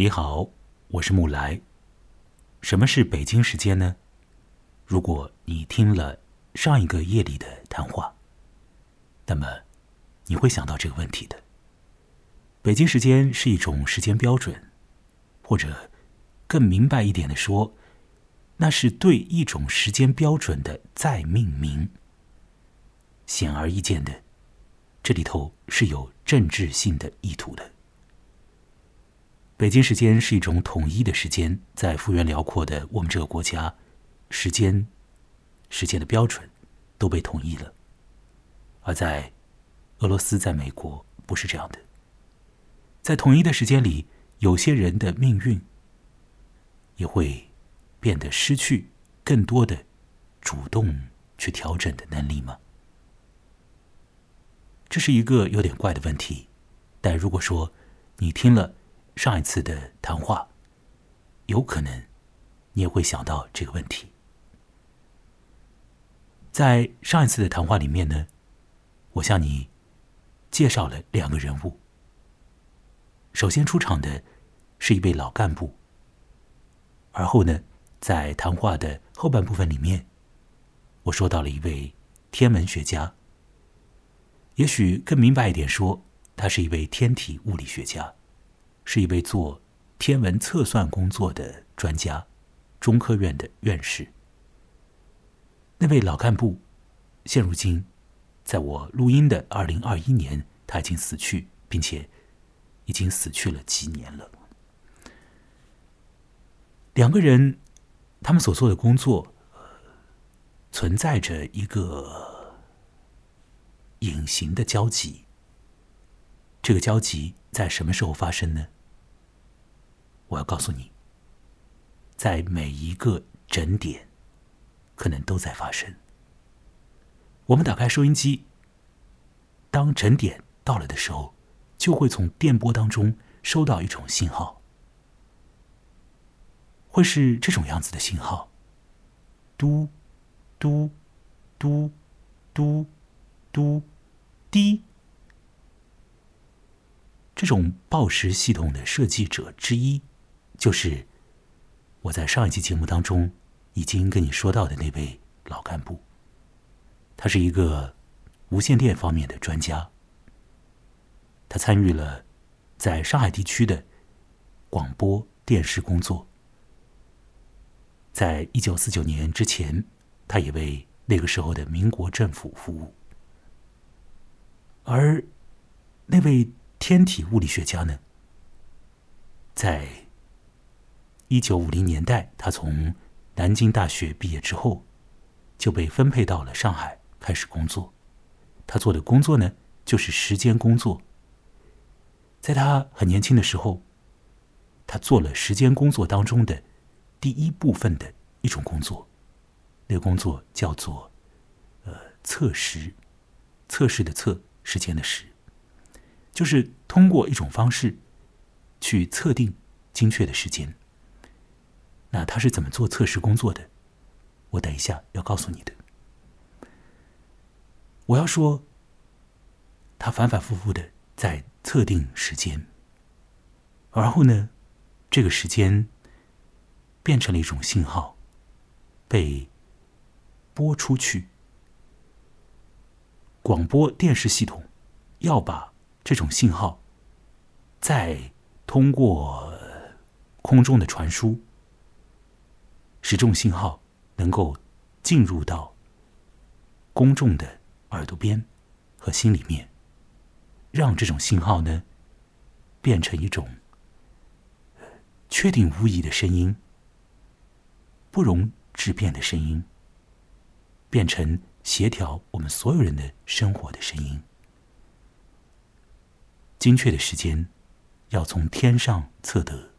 你好，我是木来。什么是北京时间呢？如果你听了上一个夜里的谈话，那么你会想到这个问题的。北京时间是一种时间标准，或者更明白一点的说，那是对一种时间标准的再命名。显而易见的，这里头是有政治性的意图的。北京时间是一种统一的时间，在幅员辽阔的我们这个国家，时间、时间的标准都被统一了。而在俄罗斯，在美国不是这样的。在统一的时间里，有些人的命运也会变得失去更多的主动去调整的能力吗？这是一个有点怪的问题。但如果说你听了，上一次的谈话，有可能你也会想到这个问题。在上一次的谈话里面呢，我向你介绍了两个人物。首先出场的是一位老干部，而后呢，在谈话的后半部分里面，我说到了一位天文学家。也许更明白一点说，他是一位天体物理学家。是一位做天文测算工作的专家，中科院的院士。那位老干部，现如今，在我录音的二零二一年，他已经死去，并且已经死去了几年了。两个人，他们所做的工作，存在着一个隐形的交集。这个交集在什么时候发生呢？我要告诉你，在每一个整点，可能都在发生。我们打开收音机，当整点到了的时候，就会从电波当中收到一种信号，会是这种样子的信号：嘟嘟嘟嘟嘟滴。这种报时系统的设计者之一。就是我在上一期节目当中已经跟你说到的那位老干部，他是一个无线电方面的专家，他参与了在上海地区的广播电视工作，在一九四九年之前，他也为那个时候的民国政府服务，而那位天体物理学家呢，在。一九五零年代，他从南京大学毕业之后，就被分配到了上海开始工作。他做的工作呢，就是时间工作。在他很年轻的时候，他做了时间工作当中的第一部分的一种工作，那个工作叫做呃测时，测试的测，时间的时，就是通过一种方式去测定精确的时间。那他是怎么做测试工作的？我等一下要告诉你的。我要说，他反反复复的在测定时间，而后呢，这个时间变成了一种信号，被播出去。广播电视系统要把这种信号再通过空中的传输。使这种信号能够进入到公众的耳朵边和心里面，让这种信号呢变成一种确定无疑的声音，不容置辩的声音，变成协调我们所有人的生活的声音。精确的时间要从天上测得，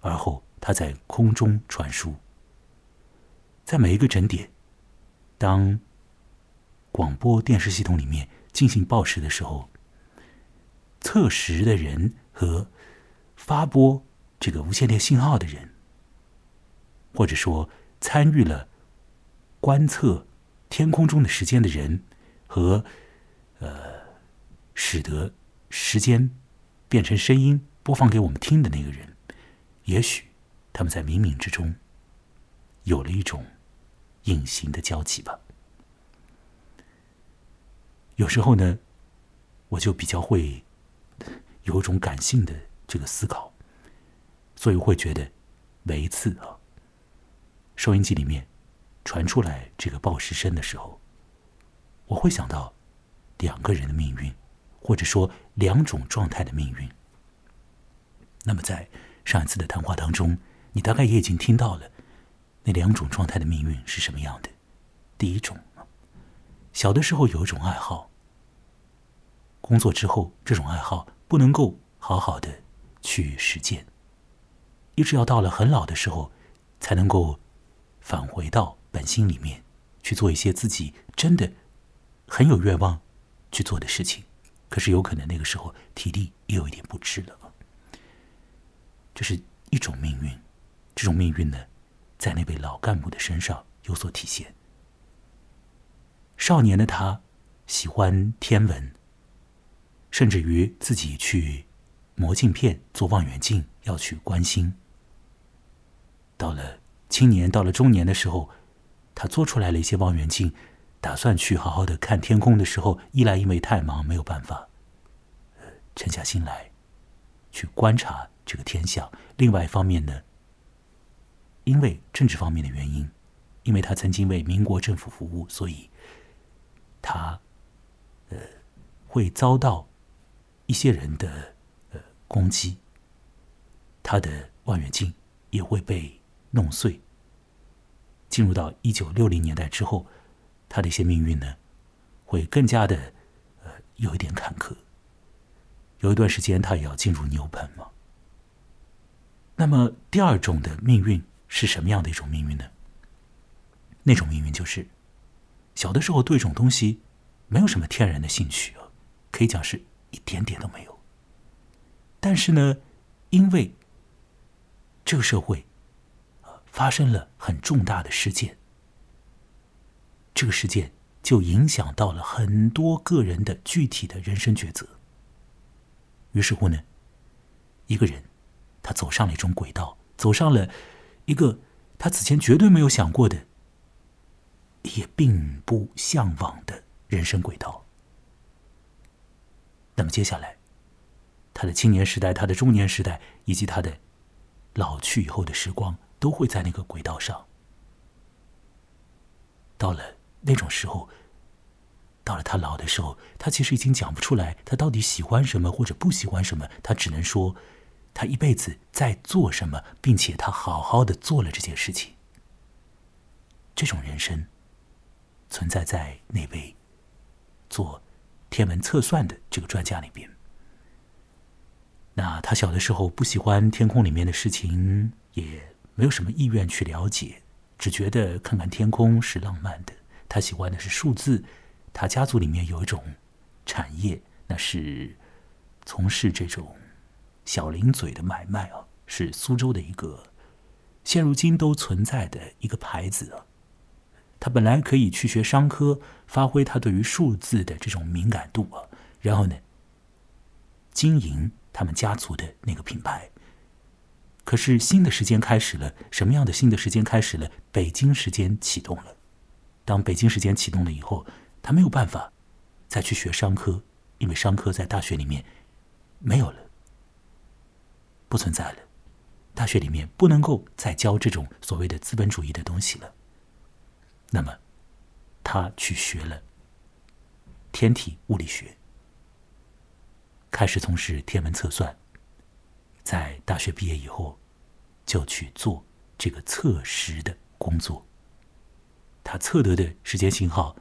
而后它在空中传输。在每一个整点，当广播电视系统里面进行报时的时候，测时的人和发播这个无线电信号的人，或者说参与了观测天空中的时间的人和呃，使得时间变成声音播放给我们听的那个人，也许他们在冥冥之中有了一种隐形的交集吧。有时候呢，我就比较会有一种感性的这个思考，所以会觉得每一次啊，收音机里面传出来这个报时声的时候，我会想到两个人的命运，或者说两种状态的命运。那么在上一次的谈话当中，你大概也已经听到了那两种状态的命运是什么样的。第一种。小的时候有一种爱好，工作之后这种爱好不能够好好的去实践，一直要到了很老的时候，才能够返回到本心里面去做一些自己真的很有愿望去做的事情。可是有可能那个时候体力也有一点不支了。这是一种命运，这种命运呢，在那位老干部的身上有所体现。少年的他喜欢天文，甚至于自己去磨镜片、做望远镜，要去观星。到了青年，到了中年的时候，他做出来了一些望远镜，打算去好好的看天空的时候，一来因为太忙没有办法，沉下心来去观察这个天象；另外一方面呢，因为政治方面的原因，因为他曾经为民国政府服务，所以。他，呃，会遭到一些人的呃攻击，他的望远镜也会被弄碎。进入到一九六零年代之后，他的一些命运呢，会更加的呃有一点坎坷。有一段时间，他也要进入牛棚嘛。那么第二种的命运是什么样的一种命运呢？那种命运就是。小的时候对这种东西没有什么天然的兴趣啊，可以讲是一点点都没有。但是呢，因为这个社会发生了很重大的事件，这个事件就影响到了很多个人的具体的人生抉择。于是乎呢，一个人他走上了一种轨道，走上了一个他此前绝对没有想过的。也并不向往的人生轨道。那么接下来，他的青年时代、他的中年时代，以及他的老去以后的时光，都会在那个轨道上。到了那种时候，到了他老的时候，他其实已经讲不出来他到底喜欢什么或者不喜欢什么，他只能说他一辈子在做什么，并且他好好的做了这件事情。这种人生。存在在那位做天文测算的这个专家里边。那他小的时候不喜欢天空里面的事情，也没有什么意愿去了解，只觉得看看天空是浪漫的。他喜欢的是数字。他家族里面有一种产业，那是从事这种小零嘴的买卖啊，是苏州的一个现如今都存在的一个牌子啊。他本来可以去学商科，发挥他对于数字的这种敏感度啊，然后呢，经营他们家族的那个品牌。可是新的时间开始了，什么样的新的时间开始了？北京时间启动了。当北京时间启动了以后，他没有办法再去学商科，因为商科在大学里面没有了，不存在了。大学里面不能够再教这种所谓的资本主义的东西了。那么，他去学了天体物理学，开始从事天文测算。在大学毕业以后，就去做这个测时的工作。他测得的时间信号，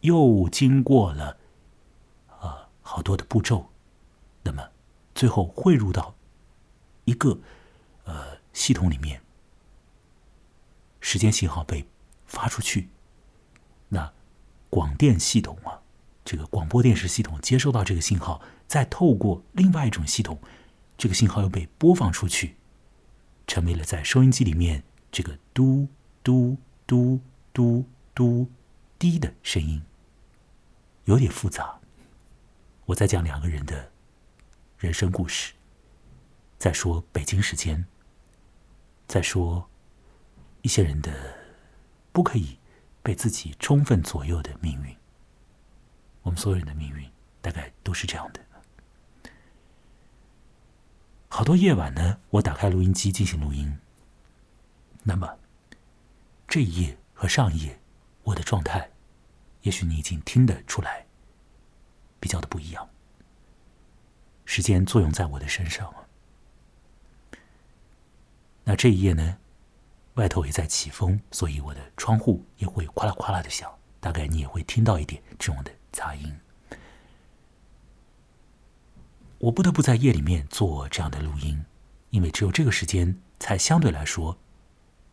又经过了啊好多的步骤，那么最后汇入到一个呃系统里面，时间信号被。发出去，那广电系统啊，这个广播电视系统接收到这个信号，再透过另外一种系统，这个信号又被播放出去，成为了在收音机里面这个嘟嘟嘟嘟嘟滴的声音，有点复杂。我在讲两个人的人生故事，再说北京时间再说一些人的不可以被自己充分左右的命运。我们所有人的命运大概都是这样的。好多夜晚呢，我打开录音机进行录音，那么这一夜和上一夜我的状态，也许你已经听得出来，比较的不一样。时间作用在我的身上。那这一夜呢，外头也在起风，所以我的窗户也会哗啦哗啦的响，大概你也会听到一点这种的杂音。我不得不在夜里面做这样的录音，因为只有这个时间才相对来说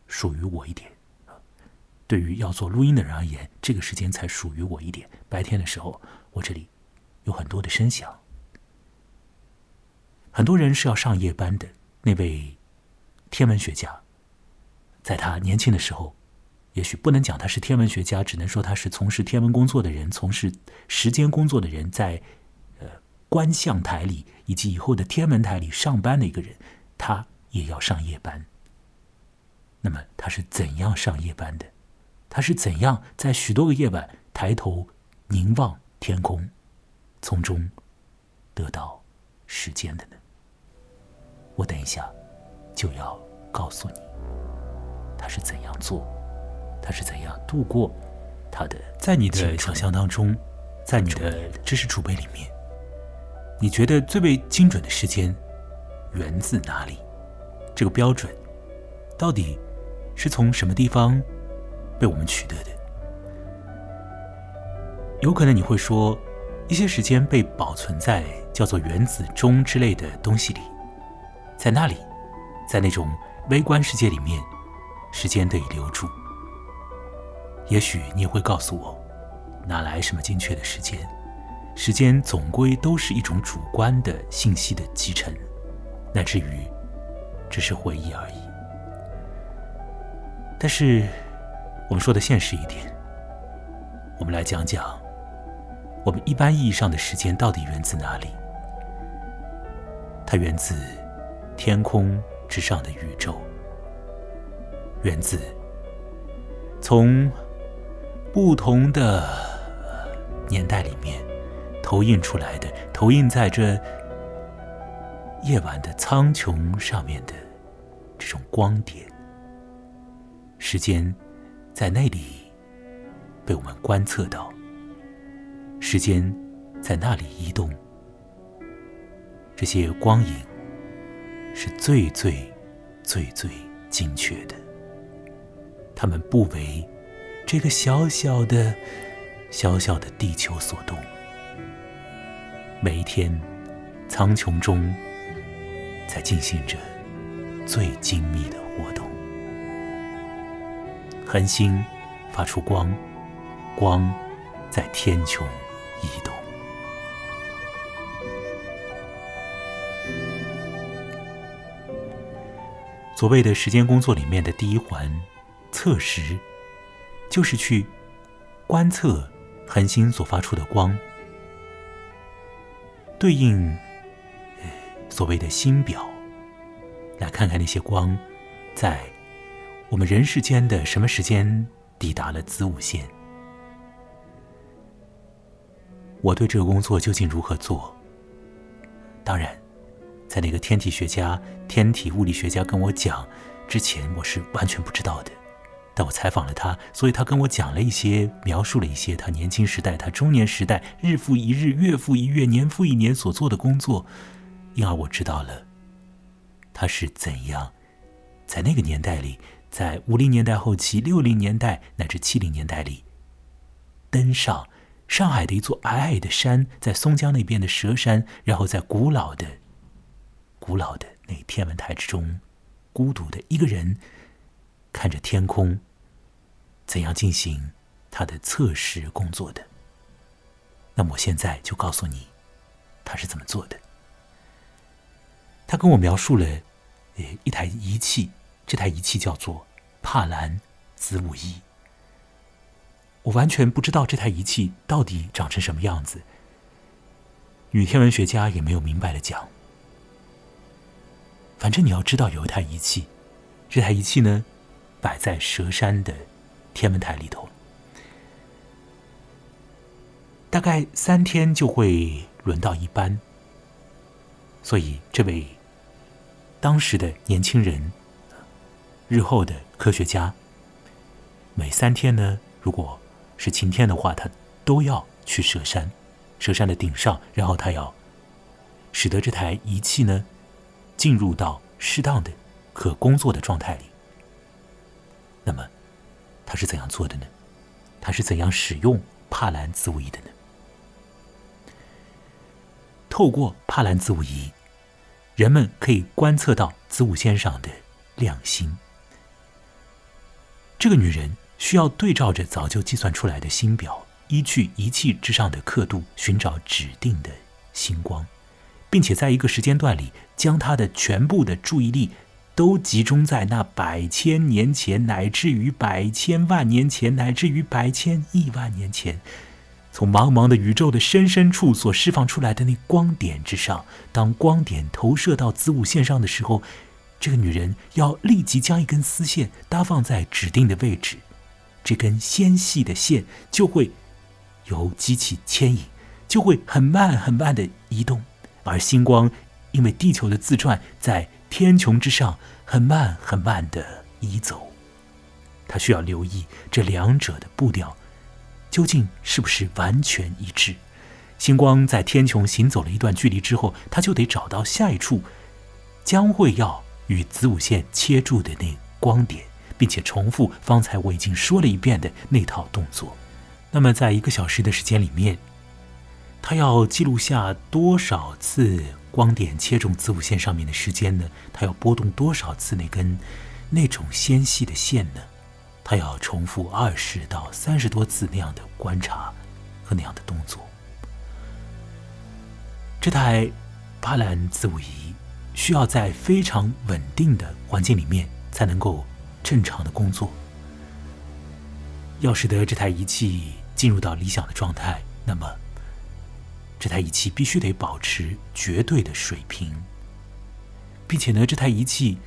属于我一点。对于要做录音的人而言，这个时间才属于我一点。白天的时候，我这里有很多的声响，很多人是要上夜班的。那位。天文学家，在他年轻的时候，也许不能讲他是天文学家，只能说他是从事天文工作的人，从事时间工作的人，在呃观象台里以及以后的天文台里上班的一个人，他也要上夜班。那么他是怎样上夜班的？他是怎样在许多个夜晚抬头凝望天空，从中得到时间的呢？我等一下。就要告诉你，他是怎样做，他是怎样度过他的。在你的想象当中，在你的知识储备里面，你觉得最为精准的时间源自哪里？这个标准到底是从什么地方被我们取得的？有可能你会说，一些时间被保存在叫做原子钟之类的东西里，在那里。在那种微观世界里面，时间得以留住。也许你也会告诉我，哪来什么精确的时间？时间总归都是一种主观的信息的集成，乃至于只是回忆而已。但是，我们说的现实一点，我们来讲讲，我们一般意义上的时间到底源自哪里？它源自天空。之上的宇宙，源自从不同的年代里面投影出来的，投影在这夜晚的苍穹上面的这种光点。时间在那里被我们观测到，时间在那里移动，这些光影。是最最最最精确的。他们不为这个小小的、小小的地球所动。每一天，苍穹中在进行着最精密的活动。恒星发出光，光在天穹移动。所谓的时间工作里面的第一环，测时，就是去观测恒星所发出的光，对应所谓的星表，来看看那些光在我们人世间的什么时间抵达了子午线。我对这个工作究竟如何做？当然。在那个天体学家、天体物理学家跟我讲之前，我是完全不知道的。但我采访了他，所以他跟我讲了一些，描述了一些他年轻时代、他中年时代日复一日、月复一月、年复一年所做的工作，因而我知道了他是怎样在那个年代里，在五零年代后期、六零年代乃至七零年代里，登上上海的一座矮矮的山，在松江那边的蛇山，然后在古老的。古老的那天文台之中，孤独的一个人看着天空，怎样进行他的测试工作的？那么我现在就告诉你，他是怎么做的。他跟我描述了，呃，一台仪器，这台仪器叫做帕兰子午仪。我完全不知道这台仪器到底长成什么样子，女天文学家也没有明白的讲。反正你要知道有一台仪器，这台仪器呢，摆在蛇山的天文台里头，大概三天就会轮到一班。所以，这位当时的年轻人，日后的科学家，每三天呢，如果是晴天的话，他都要去蛇山，蛇山的顶上，然后他要使得这台仪器呢，进入到适当的可工作的状态里。那么，他是怎样做的呢？他是怎样使用帕兰子午仪的呢？透过帕兰子午仪，人们可以观测到子午线上的亮星。这个女人需要对照着早就计算出来的星表，依据仪器之上的刻度寻找指定的星光，并且在一个时间段里，将他的全部的注意力都集中在那百千年前，乃至于百千万年前，乃至于百千亿万年前。从茫茫的宇宙的深深处所释放出来的那光点之上，当光点投射到子午线上的时候，这个女人要立即将一根丝线搭放在指定的位置，这根纤细的线就会由机器牵引，就会很慢很慢的移动，而星光因为地球的自转，在天穹之上很慢很慢的移走，他需要留意这两者的步调。究竟是不是完全一致？星光在天穹行走了一段距离之后，他就得找到下一处将会要与子午线切住的那光点，并且重复方才我已经说了一遍的那套动作。那么，在一个小时的时间里面，它要记录下多少次光点切中子午线上面的时间呢？它要拨动多少次那根那种纤细的线呢？他要重复二十到三十多次那样的观察和那样的动作。这台巴兰子午仪需要在非常稳定的环境里面才能够正常的工作。要使得这台仪器进入到理想的状态，那么这台仪器必须得保持绝对的水平，并且呢，这台仪器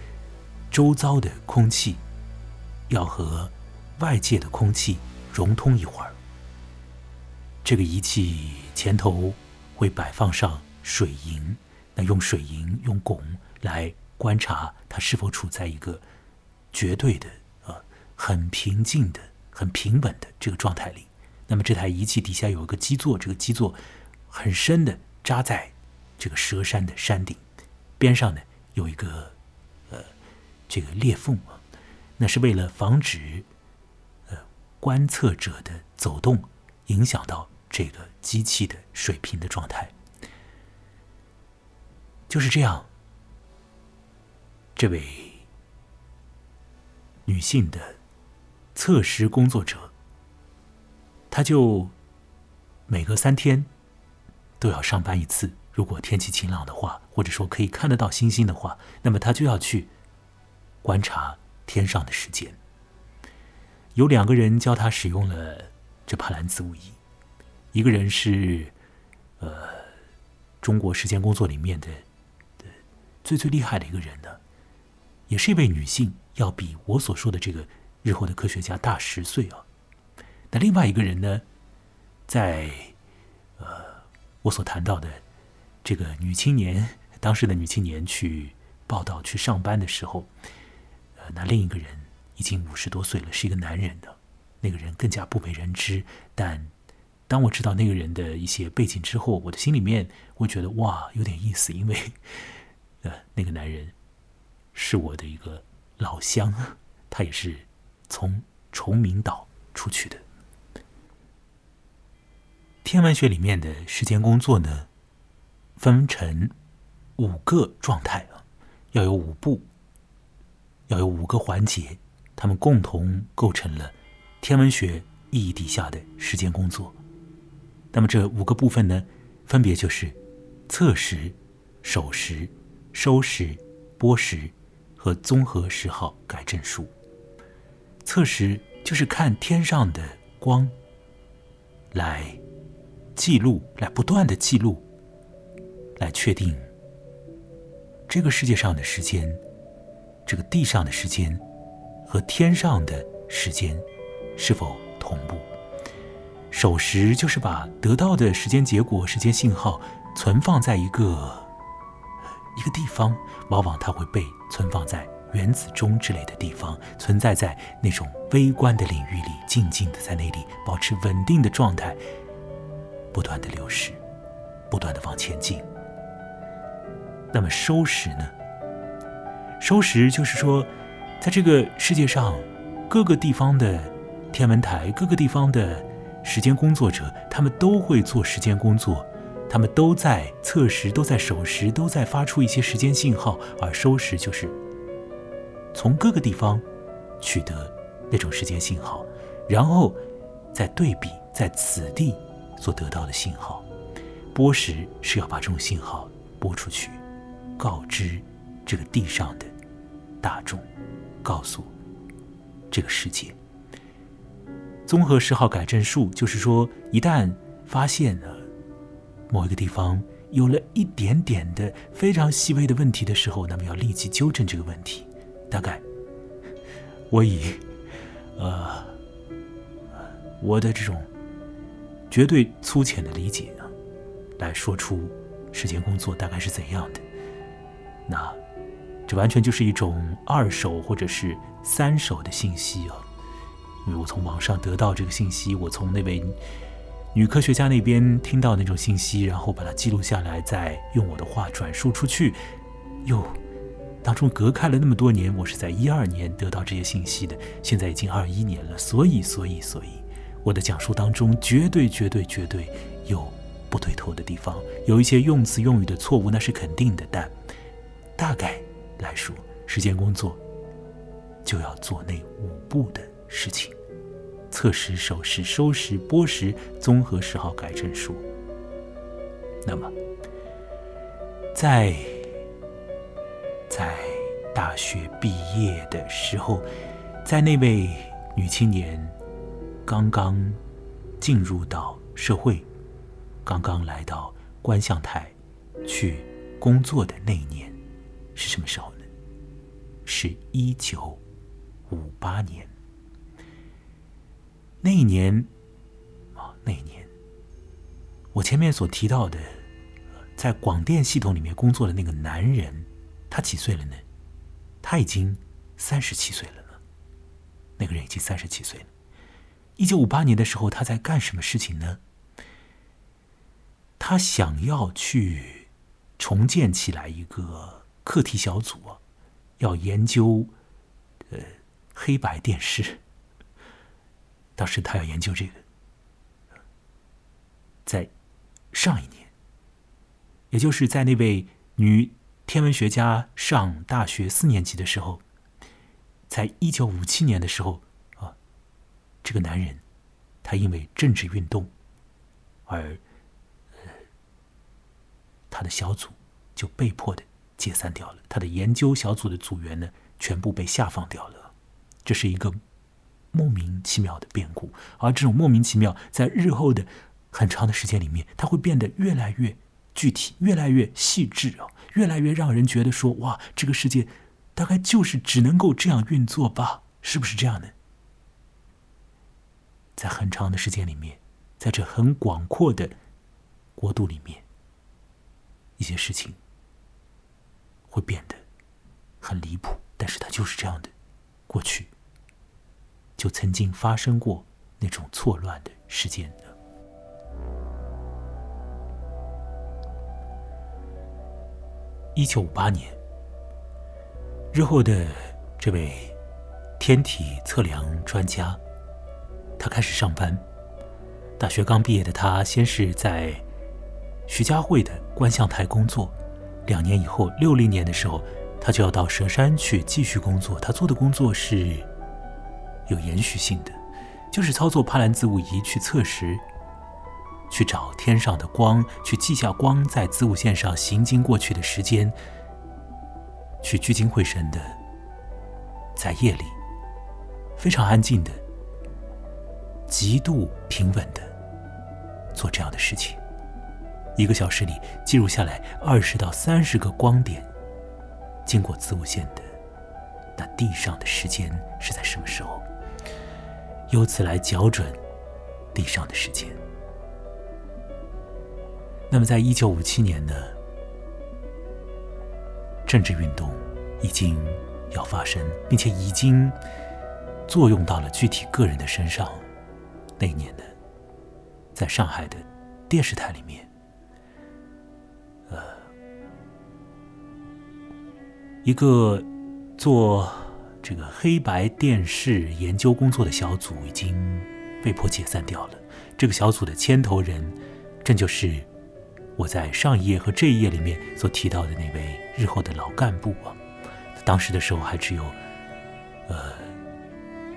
周遭的空气。要和外界的空气融通一会儿。这个仪器前头会摆放上水银，那用水银用汞来观察它是否处在一个绝对的呃很平静的、很平稳的这个状态里。那么这台仪器底下有一个基座，这个基座很深的扎在这个蛇山的山顶边上呢，有一个呃这个裂缝啊。那是为了防止，呃，观测者的走动影响到这个机器的水平的状态。就是这样，这位女性的测试工作者，她就每隔三天都要上班一次。如果天气晴朗的话，或者说可以看得到星星的话，那么他就要去观察。天上的时间，有两个人教他使用了这帕兰子午仪，一个人是呃中国时间工作里面的最最厉害的一个人呢，也是一位女性，要比我所说的这个日后的科学家大十岁啊。那另外一个人呢，在我所谈到的这个女青年，当时的女青年去报道去上班的时候。呃那另一个人已经五十多岁了，是一个男人的，那个人更加不为人知。但当我知道那个人的一些背景之后，我的心里面会觉得哇，有点意思，因为呃，那个男人是我的一个老乡，他也是从崇明岛出去的。天文学里面的时间工作呢，分成五个状态啊，要有五步。要有五个环节，他们共同构成了天文学意义底下的时间工作。那么这五个部分呢，分别就是测时、守时、收时、拨时和综合时号改正数。测时就是看天上的光，来记录，来不断的记录，来确定这个世界上的时间。这个地上的时间和天上的时间是否同步。守时就是把得到的时间结果、时间信号存放在一个一个地方，往往它会被存放在原子钟之类的地方，存在在那种微观的领域里，静静的在那里保持稳定的状态，不断的流逝，不断的往前进。那么收时呢？收时就是说，在这个世界上各个地方的天文台、各个地方的时间工作者，他们都会做时间工作，他们都在测时、都在守时、都在发出一些时间信号，而收时就是从各个地方取得那种时间信号，然后再对比在此地所得到的信号。播时是要把这种信号播出去。告知这个地上的大众，告诉这个世界。综合十号改正数，就是说，一旦发现了某一个地方有了一点点的非常细微的问题的时候，那么要立即纠正这个问题。大概，我以呃我的这种绝对粗浅的理解啊，来说出时间工作大概是怎样的。那，这完全就是一种二手或者是三手的信息啊！因为我从网上得到这个信息，我从那位女科学家那边听到那种信息，然后把它记录下来，再用我的话转述出去。哟，当中隔开了那么多年，我是在一二年得到这些信息的，现在已经二一年了，所以，所以，所以，我的讲述当中绝对、绝对、绝对有不对头的地方，有一些用词用语的错误，那是肯定的，但。大概来说，时间工作就要做那五步的事情：测时、守时、收时、拨时、综合十号改正数。那么，在在大学毕业的时候，在那位女青年刚刚进入到社会、刚刚来到观象台去工作的那一年。是什么时候呢？是一九五八年。那一年，啊，那一年，我前面所提到的，在广电系统里面工作的那个男人，他几岁了呢？他已经三十七岁了呢。那个人已经三十七岁了。一九五八年的时候，他在干什么事情呢？他想要去重建起来一个。课题小组，要研究呃黑白电视。当时他要研究这个，在上一年，也就是在那位女天文学家上大学四年级的时候，在一九五七年的时候，这个男人他因为政治运动而他的小组就被迫的。解散掉了，他的研究小组的组员呢，全部被下放掉了。这是一个莫名其妙的变故，而这种莫名其妙，在日后的很长的时间里面，它会变得越来越具体，越来越细致啊，越来越让人觉得说，哇，这个世界大概就是只能够这样运作吧？是不是这样的？在很长的时间里面，在这很广阔的国度里面，一些事情。会变得很离谱，但是它就是这样的。过去就曾经发生过那种错乱的事件的。一九五八年，日后的这位天体测量专家，他开始上班。大学刚毕业的他，先是在徐家汇的观象台工作。两年以后，六零年的时候，他就要到蛇山去继续工作。他做的工作是有延续性的，就是操作帕兰兹物仪去测时，去找天上的光，去记下光在子午线上行经过去的时间，去聚精会神的在夜里非常安静的、极度平稳的做这样的事情。一个小时里记录下来二十到三十个光点经过子午线的那地上的时间是在什么时候，由此来校准地上的时间。那么，在一九五七年呢，政治运动已经要发生，并且已经作用到了具体个人的身上。那一年呢，在上海的电视台里面，呃，一个做这个黑白电视研究工作的小组已经被迫解散掉了。这个小组的牵头人，正就是我在上一页和这一页里面所提到的那位日后的老干部啊。当时的时候还只有呃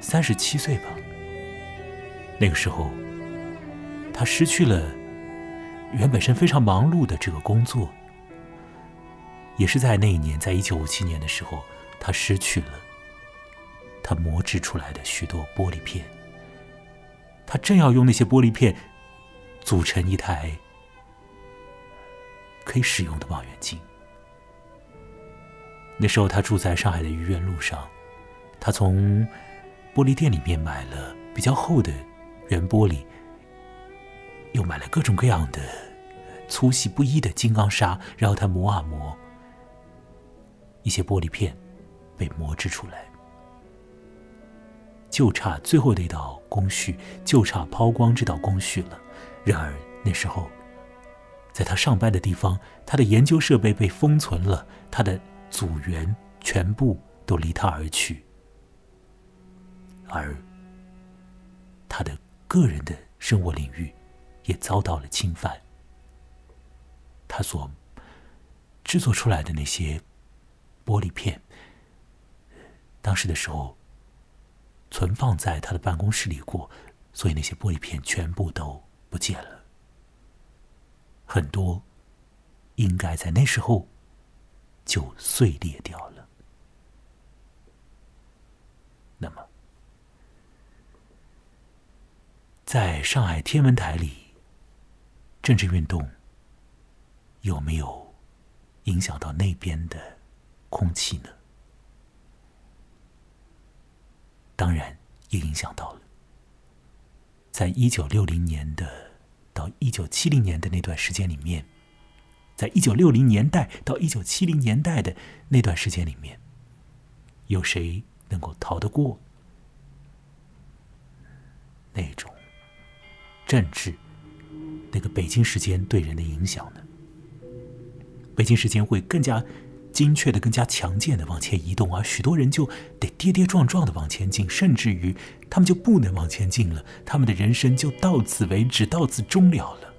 三十七岁吧。那个时候，他失去了原本身非常忙碌的这个工作，也是在那一年，在一九五七年的时候，他失去了他磨制出来的许多玻璃片。他正要用那些玻璃片组成一台可以使用的望远镜。那时候他住在上海的愚园路上，他从玻璃店里面买了比较厚的。圆玻璃，又买了各种各样的粗细不一的金刚砂，然后他磨啊磨，一些玻璃片被磨制出来，就差最后的一道工序，就差抛光这道工序了。然而那时候，在他上班的地方，他的研究设备被封存了，他的组员全部都离他而去，而他的。个人的生活领域也遭到了侵犯。他所制作出来的那些玻璃片，当时的时候存放在他的办公室里过，所以那些玻璃片全部都不见了。很多应该在那时候就碎裂掉了。那么。在上海天文台里，政治运动有没有影响到那边的空气呢？当然也影响到了。在一九六零年的到一九七零年的那段时间里面，在一九六零年代到一九七零年代的那段时间里面，有谁能够逃得过那种？政治，那个北京时间对人的影响呢？北京时间会更加精确的、更加强健的往前移动，而许多人就得跌跌撞撞的往前进，甚至于他们就不能往前进了，他们的人生就到此为止，到此终了了。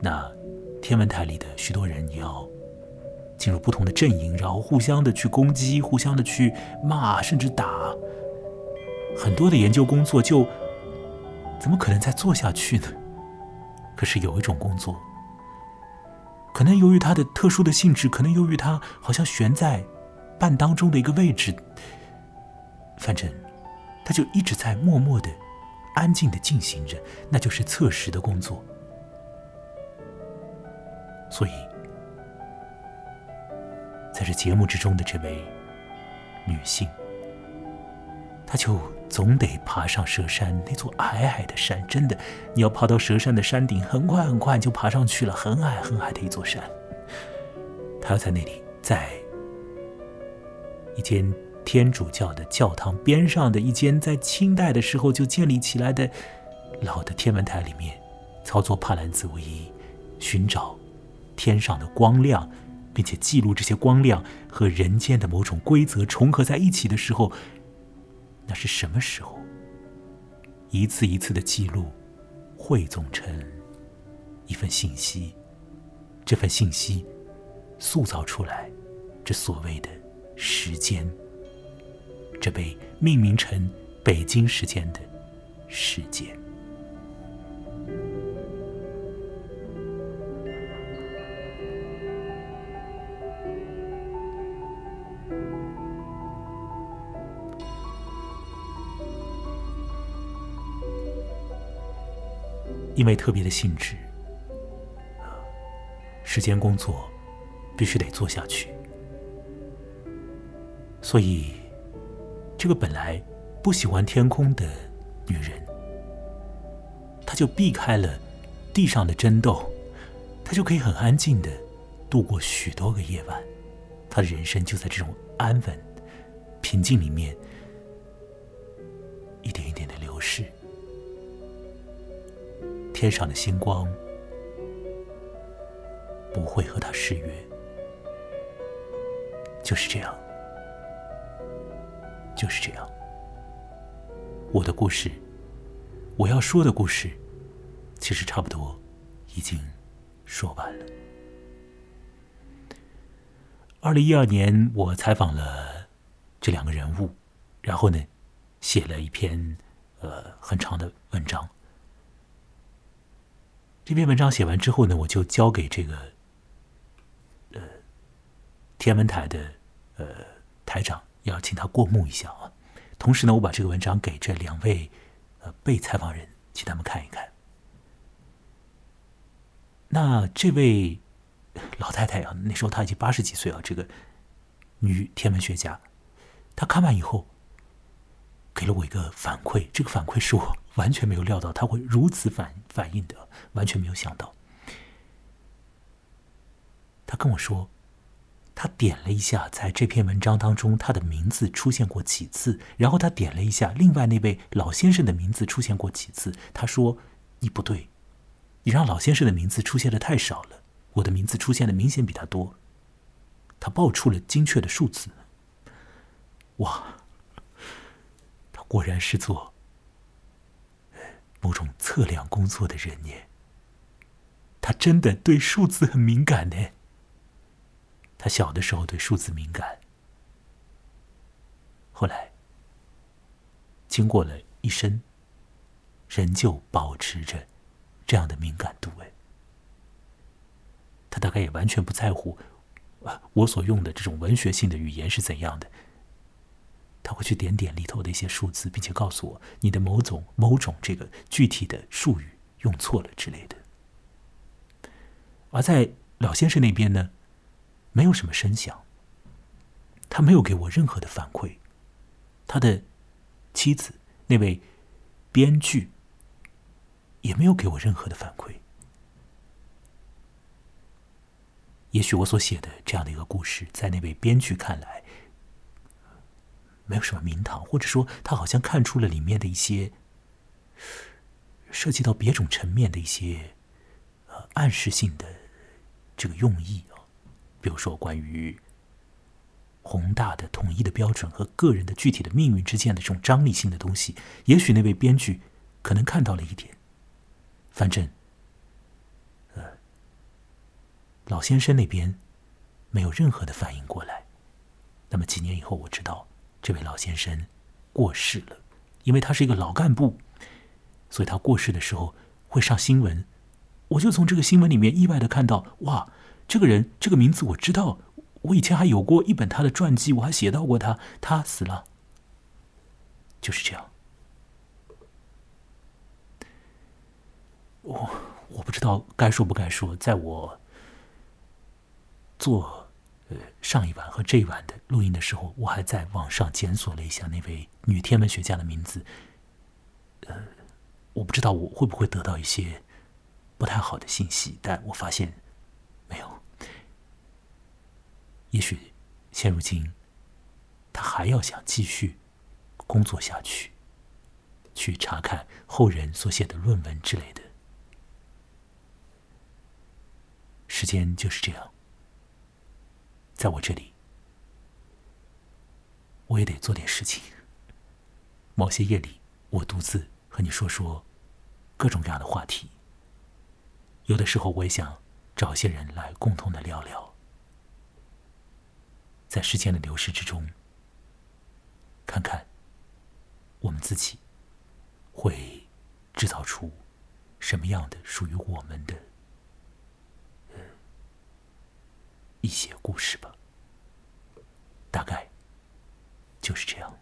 那天文台里的许多人你要进入不同的阵营，然后互相的去攻击，互相的去骂，甚至打。很多的研究工作就怎么可能再做下去呢？可是有一种工作，可能由于它的特殊的性质，可能由于它好像悬在半当中的一个位置，反正它就一直在默默的、安静的进行着，那就是测时的工作。所以，在这节目之中的这位女性，她就。总得爬上蛇山那座矮矮的山，真的，你要爬到蛇山的山顶，很快很快就爬上去了，很矮很矮的一座山。他要在那里，在一间天主教的教堂边上的一间在清代的时候就建立起来的老的天文台里面，操作帕兰兹维伊，寻找天上的光亮，并且记录这些光亮和人间的某种规则重合在一起的时候。那是什么时候？一次一次的记录，汇总成一份信息，这份信息塑造出来，这所谓的时间，这被命名成北京时间的时间。因为特别的性质，时间工作必须得做下去。所以，这个本来不喜欢天空的女人，她就避开了地上的争斗，她就可以很安静的度过许多个夜晚。她的人生就在这种安稳、平静里面，天上的星光不会和他誓约，就是这样，就是这样。我的故事，我要说的故事，其实差不多已经说完了。二零一二年，我采访了这两个人物，然后呢，写了一篇呃很长的文章。这篇文章写完之后呢，我就交给这个呃天文台的呃台长，要请他过目一下啊。同时呢，我把这个文章给这两位呃被采访人，请他们看一看。那这位老太太啊，那时候她已经八十几岁了，这个女天文学家，她看完以后给了我一个反馈，这个反馈是我。完全没有料到他会如此反反应的，完全没有想到。他跟我说，他点了一下，在这篇文章当中，他的名字出现过几次。然后他点了一下，另外那位老先生的名字出现过几次。他说：“你不对，你让老先生的名字出现的太少了，我的名字出现的明显比他多。”他报出了精确的数字。哇，果然是做。某种测量工作的人呢，他真的对数字很敏感呢。他小的时候对数字敏感，后来经过了一生，仍旧保持着这样的敏感度。哎，他大概也完全不在乎，我所用的这种文学性的语言是怎样的。他会去点点里头的一些数字，并且告诉我你的某种某种这个具体的术语用错了之类的。而在老先生那边呢，没有什么声响，他没有给我任何的反馈，他的妻子那位编剧也没有给我任何的反馈。也许我所写的这样的一个故事，在那位编剧看来。没有什么名堂，或者说他好像看出了里面的一些涉及到别种层面的一些呃暗示性的这个用意啊，比如说关于宏大的统一的标准和个人的具体的命运之间的这种张力性的东西，也许那位编剧可能看到了一点，反正呃老先生那边没有任何的反应过来。那么几年以后，我知道。这位老先生过世了，因为他是一个老干部，所以他过世的时候会上新闻。我就从这个新闻里面意外的看到，哇，这个人这个名字我知道，我以前还有过一本他的传记，我还写到过他，他死了，就是这样。我我不知道该说不该说，在我做。呃，上一晚和这一晚的录音的时候，我还在网上检索了一下那位女天文学家的名字。呃，我不知道我会不会得到一些不太好的信息，但我发现没有。也许现如今，他还要想继续工作下去，去查看后人所写的论文之类的。时间就是这样。在我这里，我也得做点事情。某些夜里，我独自和你说说各种各样的话题。有的时候，我也想找些人来共同的聊聊。在时间的流逝之中，看看我们自己会制造出什么样的属于我们的。一些故事吧，大概就是这样。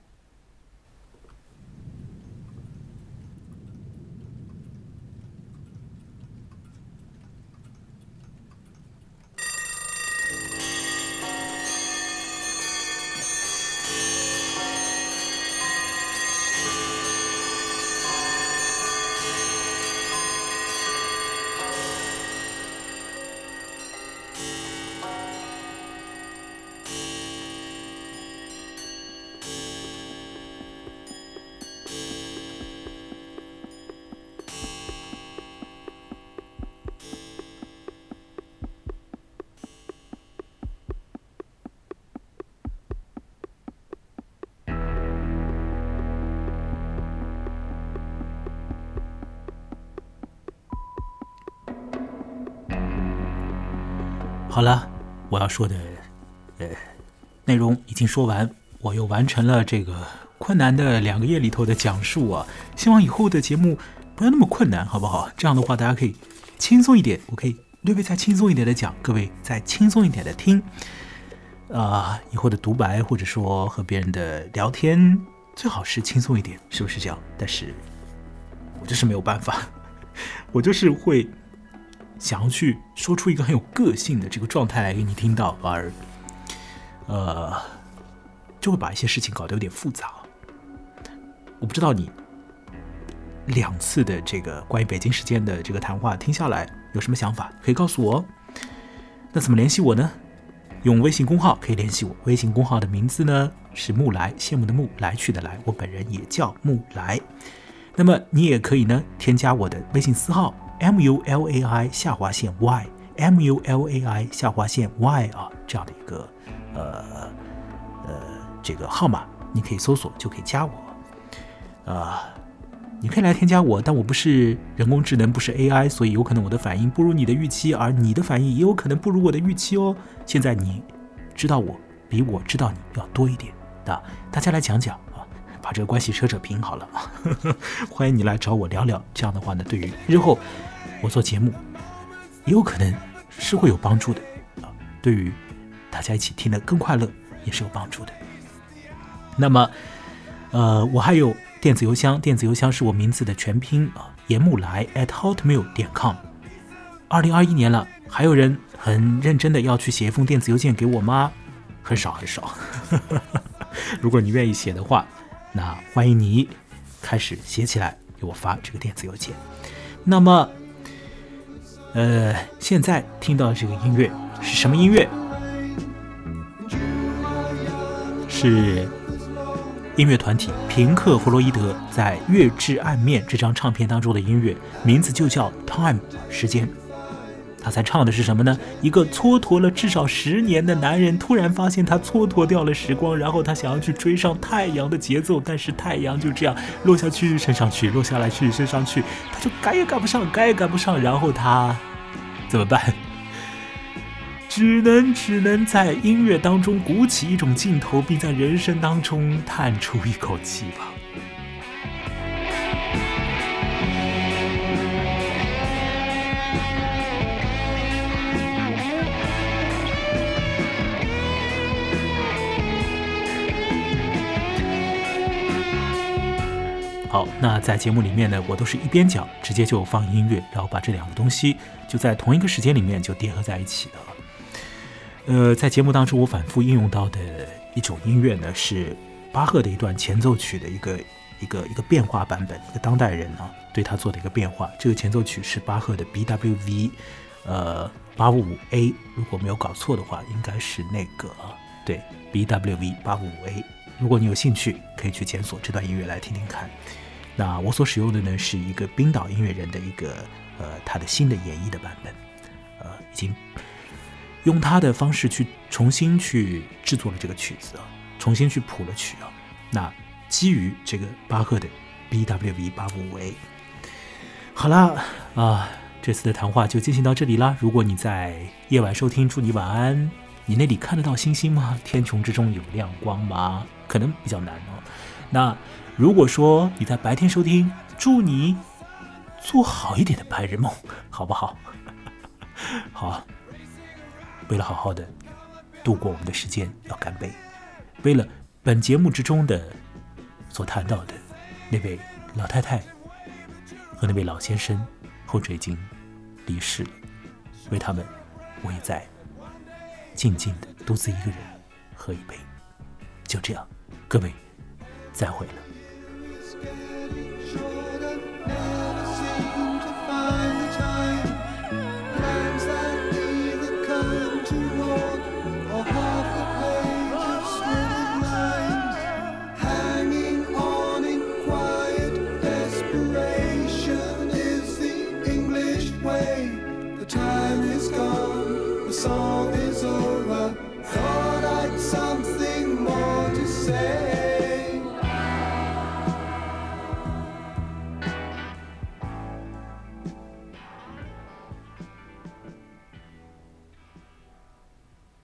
好了，我要说的呃内容已经说完，我又完成了这个困难的两个月里头的讲述啊。希望以后的节目不要那么困难，好不好？这样的话大家可以轻松一点，我可以略微再轻松一点的讲，各位再轻松一点的听。啊，以后的独白或者说和别人的聊天，最好是轻松一点，是不是这样？但是我就是没有办法，我就是会。想要去说出一个很有个性的这个状态来给你听到，而呃，就会把一些事情搞得有点复杂。我不知道你两次的这个关于北京时间的这个谈话听下来有什么想法，可以告诉我。那怎么联系我呢？用微信公号可以联系我，微信公号的名字呢是木来，羡慕的慕，来去的来，我本人也叫木来。那么你也可以呢添加我的微信私号。M U L A I 下划线 Y，M U L A I 下划线 Y 啊，这样的一个呃呃这个号码，你可以搜索就可以加我。啊，你可以来添加我，但我不是人工智能，不是 AI，所以有可能我的反应不如你的预期，而你的反应也有可能不如我的预期哦。现在你知道我比我知道你要多一点的，大家来讲讲。把这个关系扯扯平好了，欢迎你来找我聊聊。这样的话呢，对于日后我做节目，也有可能是会有帮助的啊。对于大家一起听得更快乐，也是有帮助的。那么，呃，我还有电子邮箱，电子邮箱是我名字的全拼啊，严木来 at hotmail 点 com。二零二一年了，还有人很认真的要去写一封电子邮件给我吗？很少很少。如果你愿意写的话。那欢迎你开始写起来，给我发这个电子邮件。那么，呃，现在听到的这个音乐是什么音乐？是音乐团体平克·弗洛伊德在《月之暗面》这张唱片当中的音乐，名字就叫《Time》时间。他在唱的是什么呢？一个蹉跎了至少十年的男人，突然发现他蹉跎掉了时光，然后他想要去追上太阳的节奏，但是太阳就这样落下去，升上去，落下来去，升上去，他就赶也赶不上，赶也赶不上，然后他怎么办？只能只能在音乐当中鼓起一种劲头，并在人生当中叹出一口气吧。好，那在节目里面呢，我都是一边讲，直接就放音乐，然后把这两个东西就在同一个时间里面就叠合在一起的。呃，在节目当中，我反复应用到的一种音乐呢，是巴赫的一段前奏曲的一个一个一个变化版本，一个当代人呢对他做的一个变化。这个前奏曲是巴赫的 BWV，呃，八五五 A，如果没有搞错的话，应该是那个对 BWV 八五五 A。如果你有兴趣，可以去检索这段音乐来听听看。那我所使用的呢，是一个冰岛音乐人的一个呃他的新的演绎的版本，呃，已经用他的方式去重新去制作了这个曲子啊，重新去谱了曲啊。那基于这个巴赫的 BWV 八五五 A。好了啊，这次的谈话就进行到这里啦。如果你在夜晚收听，祝你晚安。你那里看得到星星吗？天穹之中有亮光吗？可能比较难哦。那。如果说你在白天收听，祝你做好一点的白日梦，好不好？好，为了好好的度过我们的时间，要干杯。为了本节目之中的所谈到的那位老太太和那位老先生，后者已经离世了，为他们，我也在静静的独自一个人喝一杯。就这样，各位，再会了。